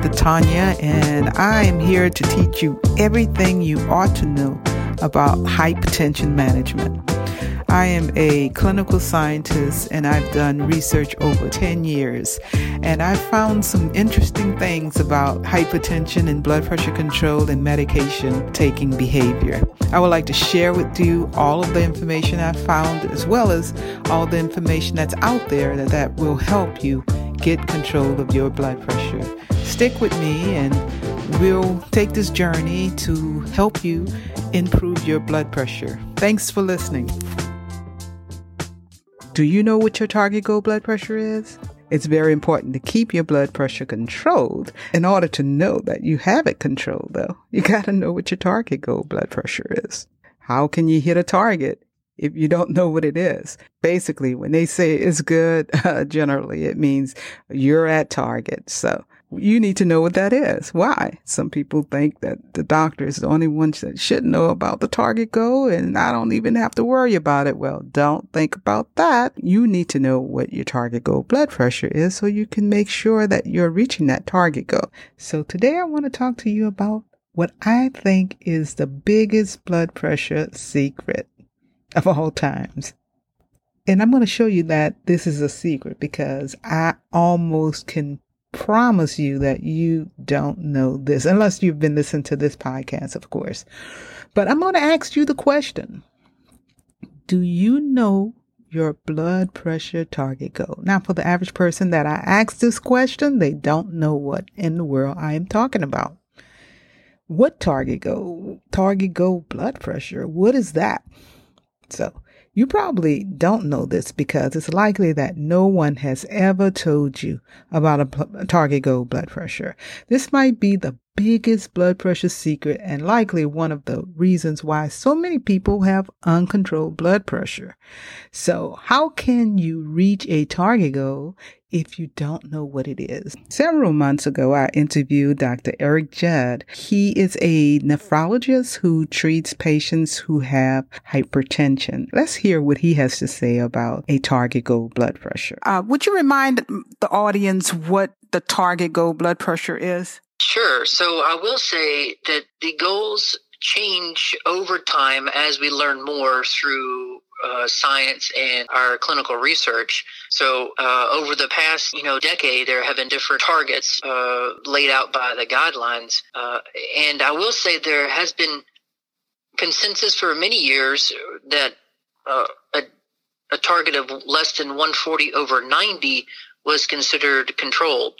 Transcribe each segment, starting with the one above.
Dr. Tanya, and I am here to teach you everything you ought to know about hypertension management. I am a clinical scientist and I've done research over 10 years. And I've found some interesting things about hypertension and blood pressure control and medication taking behavior. I would like to share with you all of the information I've found as well as all the information that's out there that, that will help you get control of your blood pressure. Stick with me and we'll take this journey to help you improve your blood pressure. Thanks for listening. Do you know what your target goal blood pressure is? It's very important to keep your blood pressure controlled. In order to know that you have it controlled, though, you got to know what your target goal blood pressure is. How can you hit a target if you don't know what it is? Basically, when they say it's good, uh, generally it means you're at target. So you need to know what that is. Why? Some people think that the doctor is the only one that should know about the target goal and I don't even have to worry about it. Well, don't think about that. You need to know what your target goal blood pressure is so you can make sure that you're reaching that target goal. So today I want to talk to you about what I think is the biggest blood pressure secret of all times. And I'm going to show you that this is a secret because I almost can promise you that you don't know this unless you've been listening to this podcast, of course. But I'm going to ask you the question. Do you know your blood pressure target goal? Now, for the average person that I ask this question, they don't know what in the world I am talking about. What target goal? Target goal blood pressure. What is that? So you probably don't know this because it's likely that no one has ever told you about a target goal blood pressure. This might be the biggest blood pressure secret and likely one of the reasons why so many people have uncontrolled blood pressure. So how can you reach a target goal if you don't know what it is. Several months ago, I interviewed Dr. Eric Judd. He is a nephrologist who treats patients who have hypertension. Let's hear what he has to say about a target goal blood pressure. Uh, would you remind the audience what the target goal blood pressure is? Sure. So I will say that the goals change over time as we learn more through uh, science and our clinical research. So uh, over the past you know decade, there have been different targets uh, laid out by the guidelines, uh, and I will say there has been consensus for many years that uh, a, a target of less than 140 over 90 was considered controlled.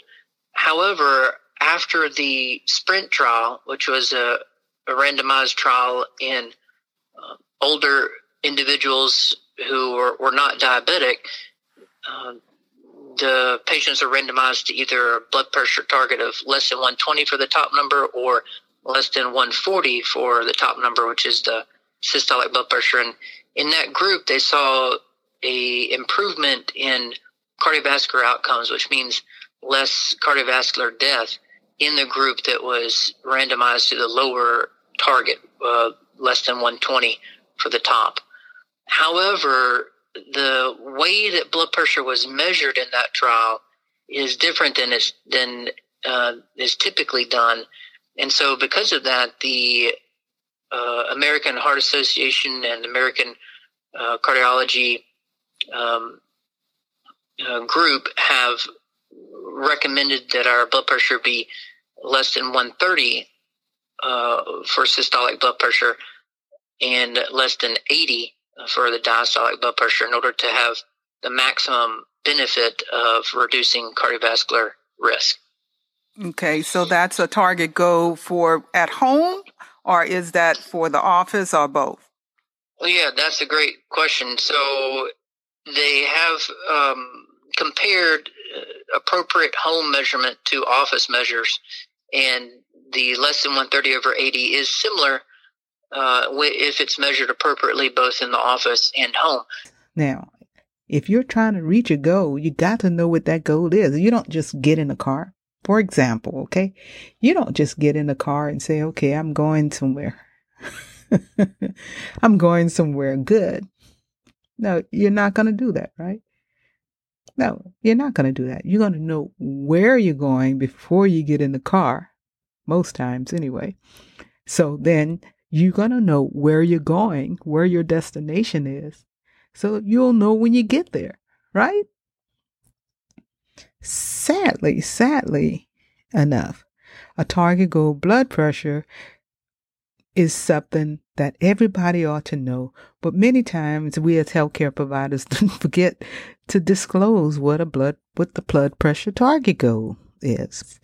However, after the sprint trial, which was a, a randomized trial in uh, older individuals who were, were not diabetic, uh, the patients are randomized to either a blood pressure target of less than 120 for the top number or less than 140 for the top number, which is the systolic blood pressure. And in that group, they saw a improvement in cardiovascular outcomes, which means less cardiovascular death in the group that was randomized to the lower target, uh, less than 120 for the top. However, the way that blood pressure was measured in that trial is different than is than uh, is typically done, and so because of that, the uh, American Heart Association and American uh, Cardiology um, uh, group have recommended that our blood pressure be less than 130 uh, for systolic blood pressure and less than 80 for the diastolic blood pressure in order to have the maximum benefit of reducing cardiovascular risk. Okay, so that's a target goal for at home, or is that for the office, or both? Well, yeah, that's a great question. So they have um, compared uh, appropriate home measurement to office measures, and the less than 130 over 80 is similar uh, if it's measured appropriately both in the office and home. Now, if you're trying to reach a goal, you got to know what that goal is. You don't just get in a car. For example, okay, you don't just get in a car and say, okay, I'm going somewhere. I'm going somewhere good. No, you're not going to do that, right? No, you're not going to do that. You're going to know where you're going before you get in the car, most times anyway. So then you're going to know where you're going, where your destination is. So you'll know when you get there, right? Sadly, sadly enough, a target goal blood pressure is something that everybody ought to know. But many times we as healthcare providers forget to disclose what a blood what the blood pressure target goal is.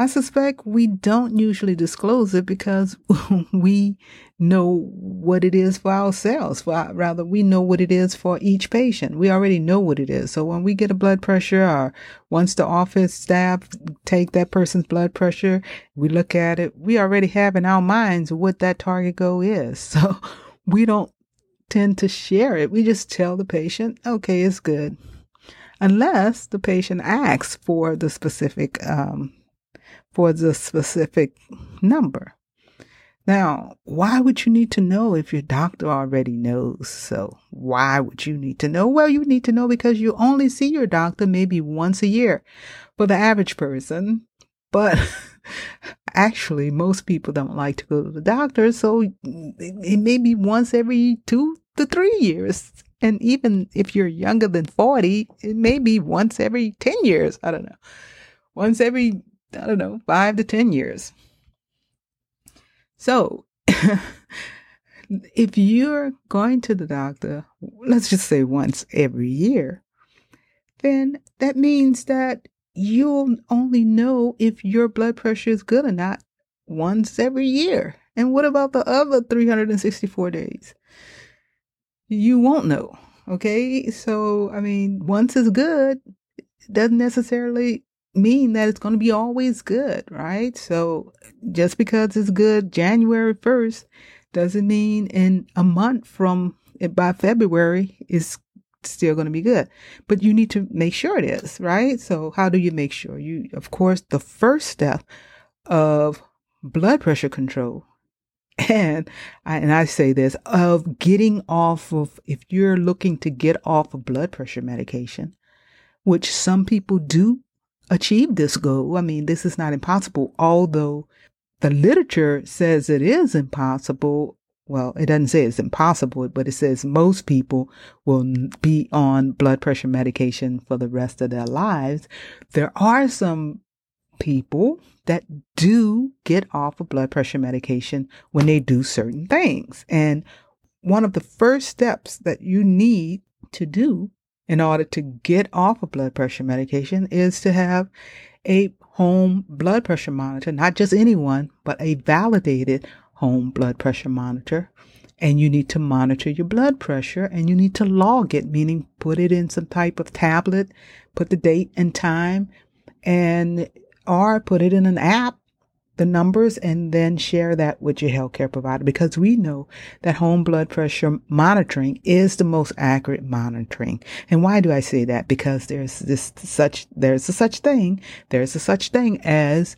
I suspect we don't usually disclose it because we know what it is for ourselves. For, rather, we know what it is for each patient. We already know what it is. So when we get a blood pressure or once the office staff take that person's blood pressure, we look at it, we already have in our minds what that target goal is. So we don't tend to share it. We just tell the patient, okay, it's good. Unless the patient asks for the specific um, for the specific number. Now, why would you need to know if your doctor already knows? So, why would you need to know? Well, you need to know because you only see your doctor maybe once a year for the average person. But actually, most people don't like to go to the doctor. So, it may be once every two to three years. And even if you're younger than 40, it may be once every 10 years. I don't know. Once every I don't know, five to 10 years. So, if you're going to the doctor, let's just say once every year, then that means that you'll only know if your blood pressure is good or not once every year. And what about the other 364 days? You won't know. Okay. So, I mean, once is good doesn't necessarily mean that it's going to be always good, right? So just because it's good January 1st doesn't mean in a month from eh, by February is still going to be good. But you need to make sure it is, right? So how do you make sure? You of course the first step of blood pressure control and I, and I say this of getting off of if you're looking to get off of blood pressure medication, which some people do achieve this goal. I mean, this is not impossible, although the literature says it is impossible. Well, it doesn't say it's impossible, but it says most people will be on blood pressure medication for the rest of their lives. There are some people that do get off of blood pressure medication when they do certain things. And one of the first steps that you need to do in order to get off of blood pressure medication is to have a home blood pressure monitor, not just anyone, but a validated home blood pressure monitor. And you need to monitor your blood pressure and you need to log it, meaning put it in some type of tablet, put the date and time, and or put it in an app the numbers and then share that with your healthcare provider because we know that home blood pressure monitoring is the most accurate monitoring. And why do I say that? Because there's this such, there's a such thing, there's a such thing as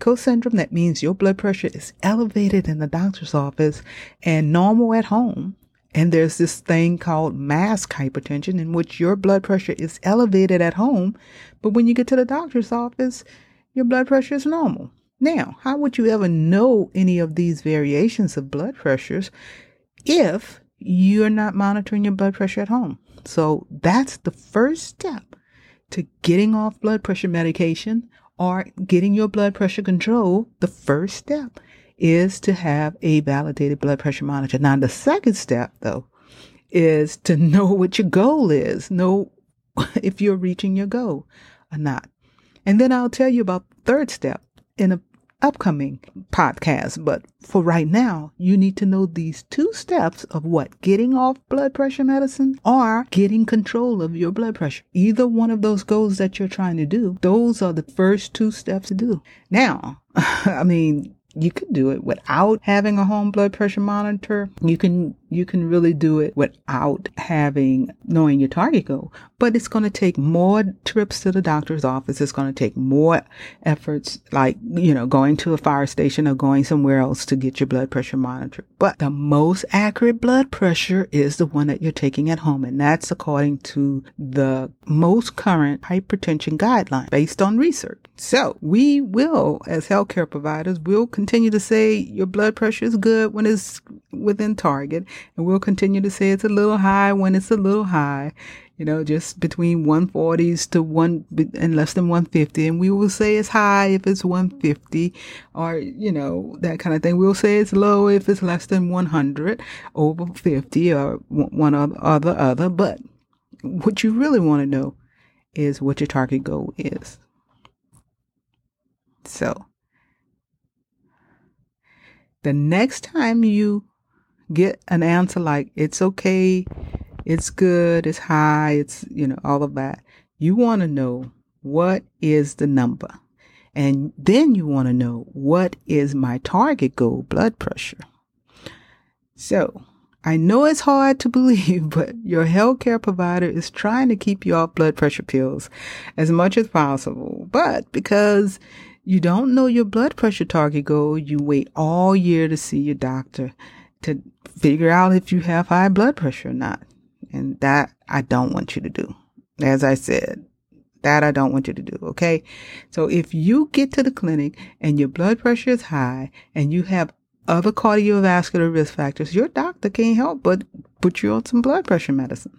coat syndrome. That means your blood pressure is elevated in the doctor's office and normal at home. And there's this thing called mask hypertension in which your blood pressure is elevated at home. But when you get to the doctor's office, your blood pressure is normal. Now, how would you ever know any of these variations of blood pressures if you're not monitoring your blood pressure at home? So that's the first step to getting off blood pressure medication or getting your blood pressure control. The first step is to have a validated blood pressure monitor. Now, the second step, though, is to know what your goal is, know if you're reaching your goal or not. And then I'll tell you about third step in a upcoming podcast. But for right now, you need to know these two steps of what? Getting off blood pressure medicine or getting control of your blood pressure. Either one of those goals that you're trying to do, those are the first two steps to do. Now, I mean, you could do it without having a home blood pressure monitor. You can you can really do it without having knowing your target goal. But it's going to take more trips to the doctor's office. It's going to take more efforts, like, you know, going to a fire station or going somewhere else to get your blood pressure monitored. But the most accurate blood pressure is the one that you're taking at home. And that's according to the most current hypertension guideline based on research. So we will, as healthcare providers, will continue to say your blood pressure is good when it's within target. And we'll continue to say it's a little high when it's a little high, you know, just between 140s to one and less than 150. And we will say it's high if it's 150 or, you know, that kind of thing. We'll say it's low if it's less than 100 over 50 or one other, other. But what you really want to know is what your target goal is. So, the next time you get an answer like it's okay, it's good, it's high, it's, you know, all of that. You want to know what is the number. And then you want to know what is my target goal blood pressure. So I know it's hard to believe, but your healthcare provider is trying to keep you off blood pressure pills as much as possible. But because you don't know your blood pressure target goal, you wait all year to see your doctor to figure out if you have high blood pressure or not. And that I don't want you to do. As I said, that I don't want you to do. Okay. So if you get to the clinic and your blood pressure is high and you have other cardiovascular risk factors, your doctor can't help but put you on some blood pressure medicine.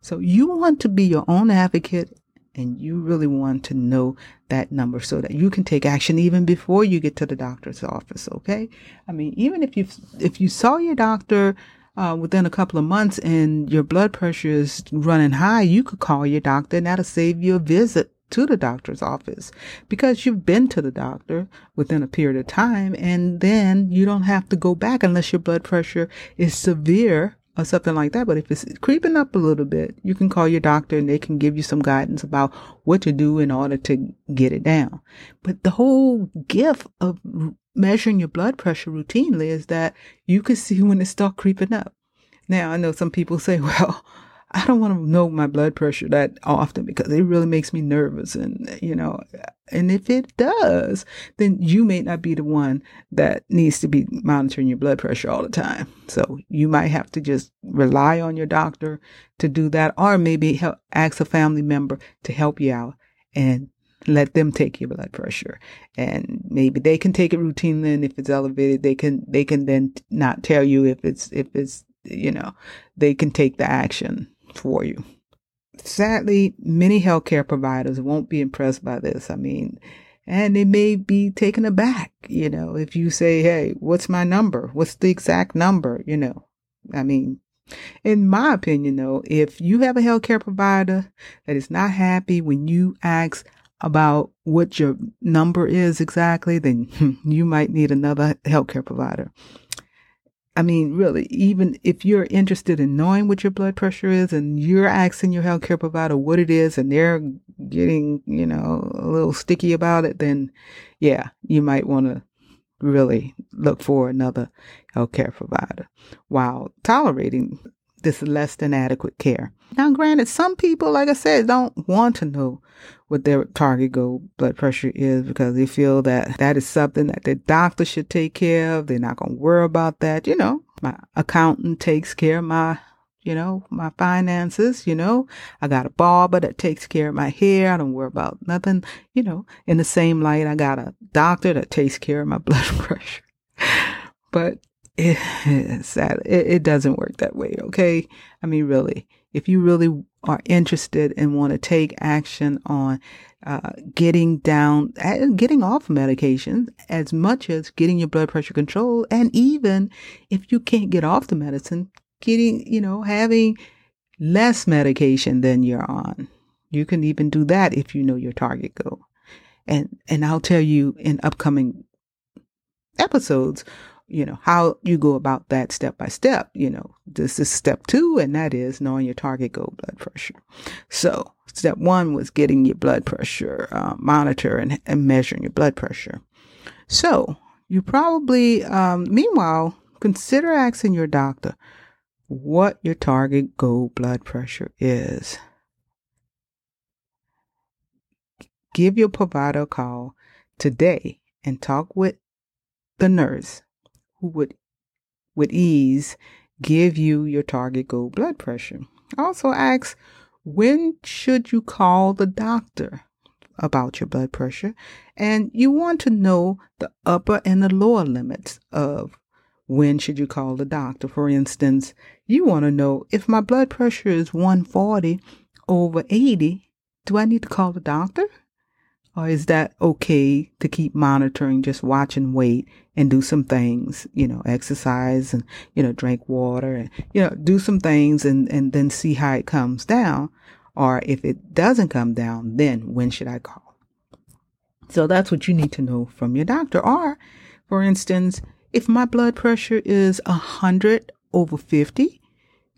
So you want to be your own advocate and you really want to know that number so that you can take action even before you get to the doctor's office okay? I mean even if you if you saw your doctor uh, within a couple of months and your blood pressure is running high you could call your doctor and that'll save you a visit to the doctor's office because you've been to the doctor within a period of time and then you don't have to go back unless your blood pressure is severe or something like that. But if it's creeping up a little bit, you can call your doctor and they can give you some guidance about what to do in order to get it down. But the whole gift of measuring your blood pressure routinely is that you can see when it starts creeping up. Now, I know some people say, well, I don't want to know my blood pressure that often because it really makes me nervous. And, you know, and if it does, then you may not be the one that needs to be monitoring your blood pressure all the time. So you might have to just rely on your doctor to do that, or maybe help, ask a family member to help you out and let them take your blood pressure and maybe they can take it routinely and if it's elevated they can they can then not tell you if it's if it's you know they can take the action for you. Sadly, many healthcare providers won't be impressed by this. I mean, and they may be taken aback, you know, if you say, Hey, what's my number? What's the exact number? You know, I mean, in my opinion, though, if you have a healthcare provider that is not happy when you ask about what your number is exactly, then you might need another healthcare provider. I mean, really, even if you're interested in knowing what your blood pressure is and you're asking your healthcare provider what it is and they're getting, you know, a little sticky about it, then yeah, you might want to really look for another healthcare provider. While tolerating this less than adequate care. Now, granted, some people, like I said, don't want to know what their target goal blood pressure is because they feel that that is something that their doctor should take care of. They're not going to worry about that. You know, my accountant takes care of my, you know, my finances, you know, I got a barber that takes care of my hair. I don't worry about nothing, you know, in the same light, I got a doctor that takes care of my blood pressure. but it, it, it doesn't work that way. Okay. I mean, really, if you really are interested and want to take action on uh, getting down, getting off medication as much as getting your blood pressure controlled. And even if you can't get off the medicine, getting, you know, having less medication than you're on. You can even do that if you know your target goal. And, and I'll tell you in upcoming episodes you know, how you go about that step by step. You know, this is step two, and that is knowing your target goal blood pressure. So step one was getting your blood pressure uh, monitor and, and, measuring your blood pressure. So you probably, um, meanwhile, consider asking your doctor what your target goal blood pressure is. Give your provider a call today and talk with the nurse who would with ease give you your target goal blood pressure. Also ask when should you call the doctor about your blood pressure and you want to know the upper and the lower limits of when should you call the doctor. For instance, you want to know if my blood pressure is 140 over 80, do I need to call the doctor? Or is that okay to keep monitoring, just watch and wait and do some things, you know, exercise and, you know, drink water and, you know, do some things and, and then see how it comes down. Or if it doesn't come down, then when should I call? So that's what you need to know from your doctor. Or, for instance, if my blood pressure is 100 over 50,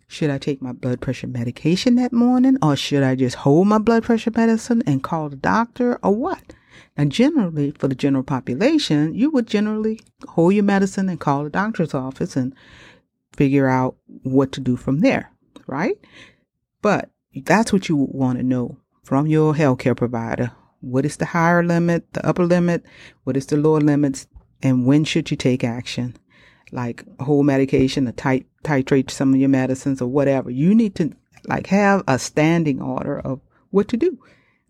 should I take my blood pressure medication that morning or should I just hold my blood pressure medicine and call the doctor or what? Now, generally, for the general population, you would generally hold your medicine and call the doctor's office and figure out what to do from there, right? But that's what you want to know from your healthcare provider. What is the higher limit, the upper limit? What is the lower limits? And when should you take action? like whole medication or tit- titrate some of your medicines or whatever. You need to like have a standing order of what to do.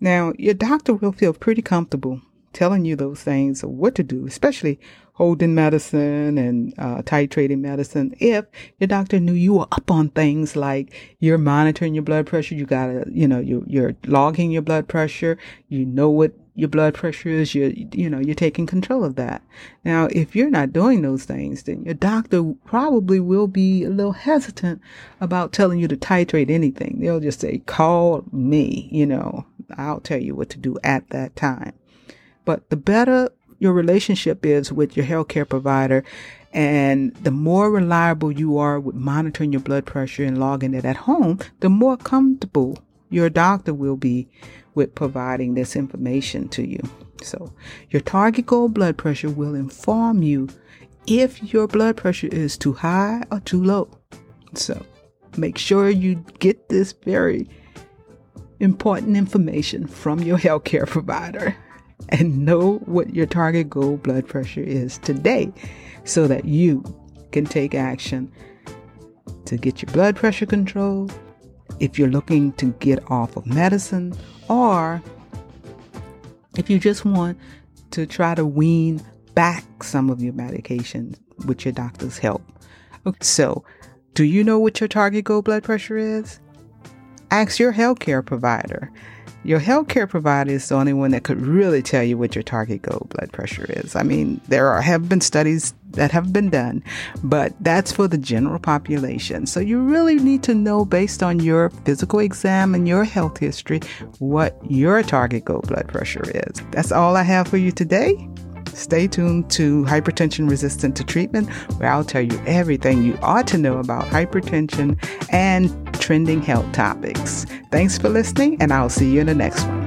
Now, your doctor will feel pretty comfortable telling you those things or what to do, especially holding medicine and uh, titrating medicine. If your doctor knew you were up on things like you're monitoring your blood pressure, you gotta, you know, you, you're logging your blood pressure, you know what your blood pressure is, you're, you know, you're taking control of that. Now, if you're not doing those things, then your doctor probably will be a little hesitant about telling you to titrate anything. They'll just say, call me, you know, I'll tell you what to do at that time. But the better your relationship is with your healthcare provider and the more reliable you are with monitoring your blood pressure and logging it at home, the more comfortable your doctor will be with providing this information to you. So, your target goal blood pressure will inform you if your blood pressure is too high or too low. So, make sure you get this very important information from your healthcare provider and know what your target goal blood pressure is today so that you can take action to get your blood pressure controlled if you're looking to get off of medicine or if you just want to try to wean back some of your medications with your doctor's help. Okay, so, do you know what your target goal blood pressure is? Ask your healthcare provider. Your healthcare provider is the only one that could really tell you what your target goal blood pressure is. I mean, there are, have been studies that have been done, but that's for the general population. So you really need to know based on your physical exam and your health history what your target goal blood pressure is. That's all I have for you today. Stay tuned to Hypertension Resistant to Treatment, where I'll tell you everything you ought to know about hypertension and trending health topics. Thanks for listening, and I'll see you in the next one.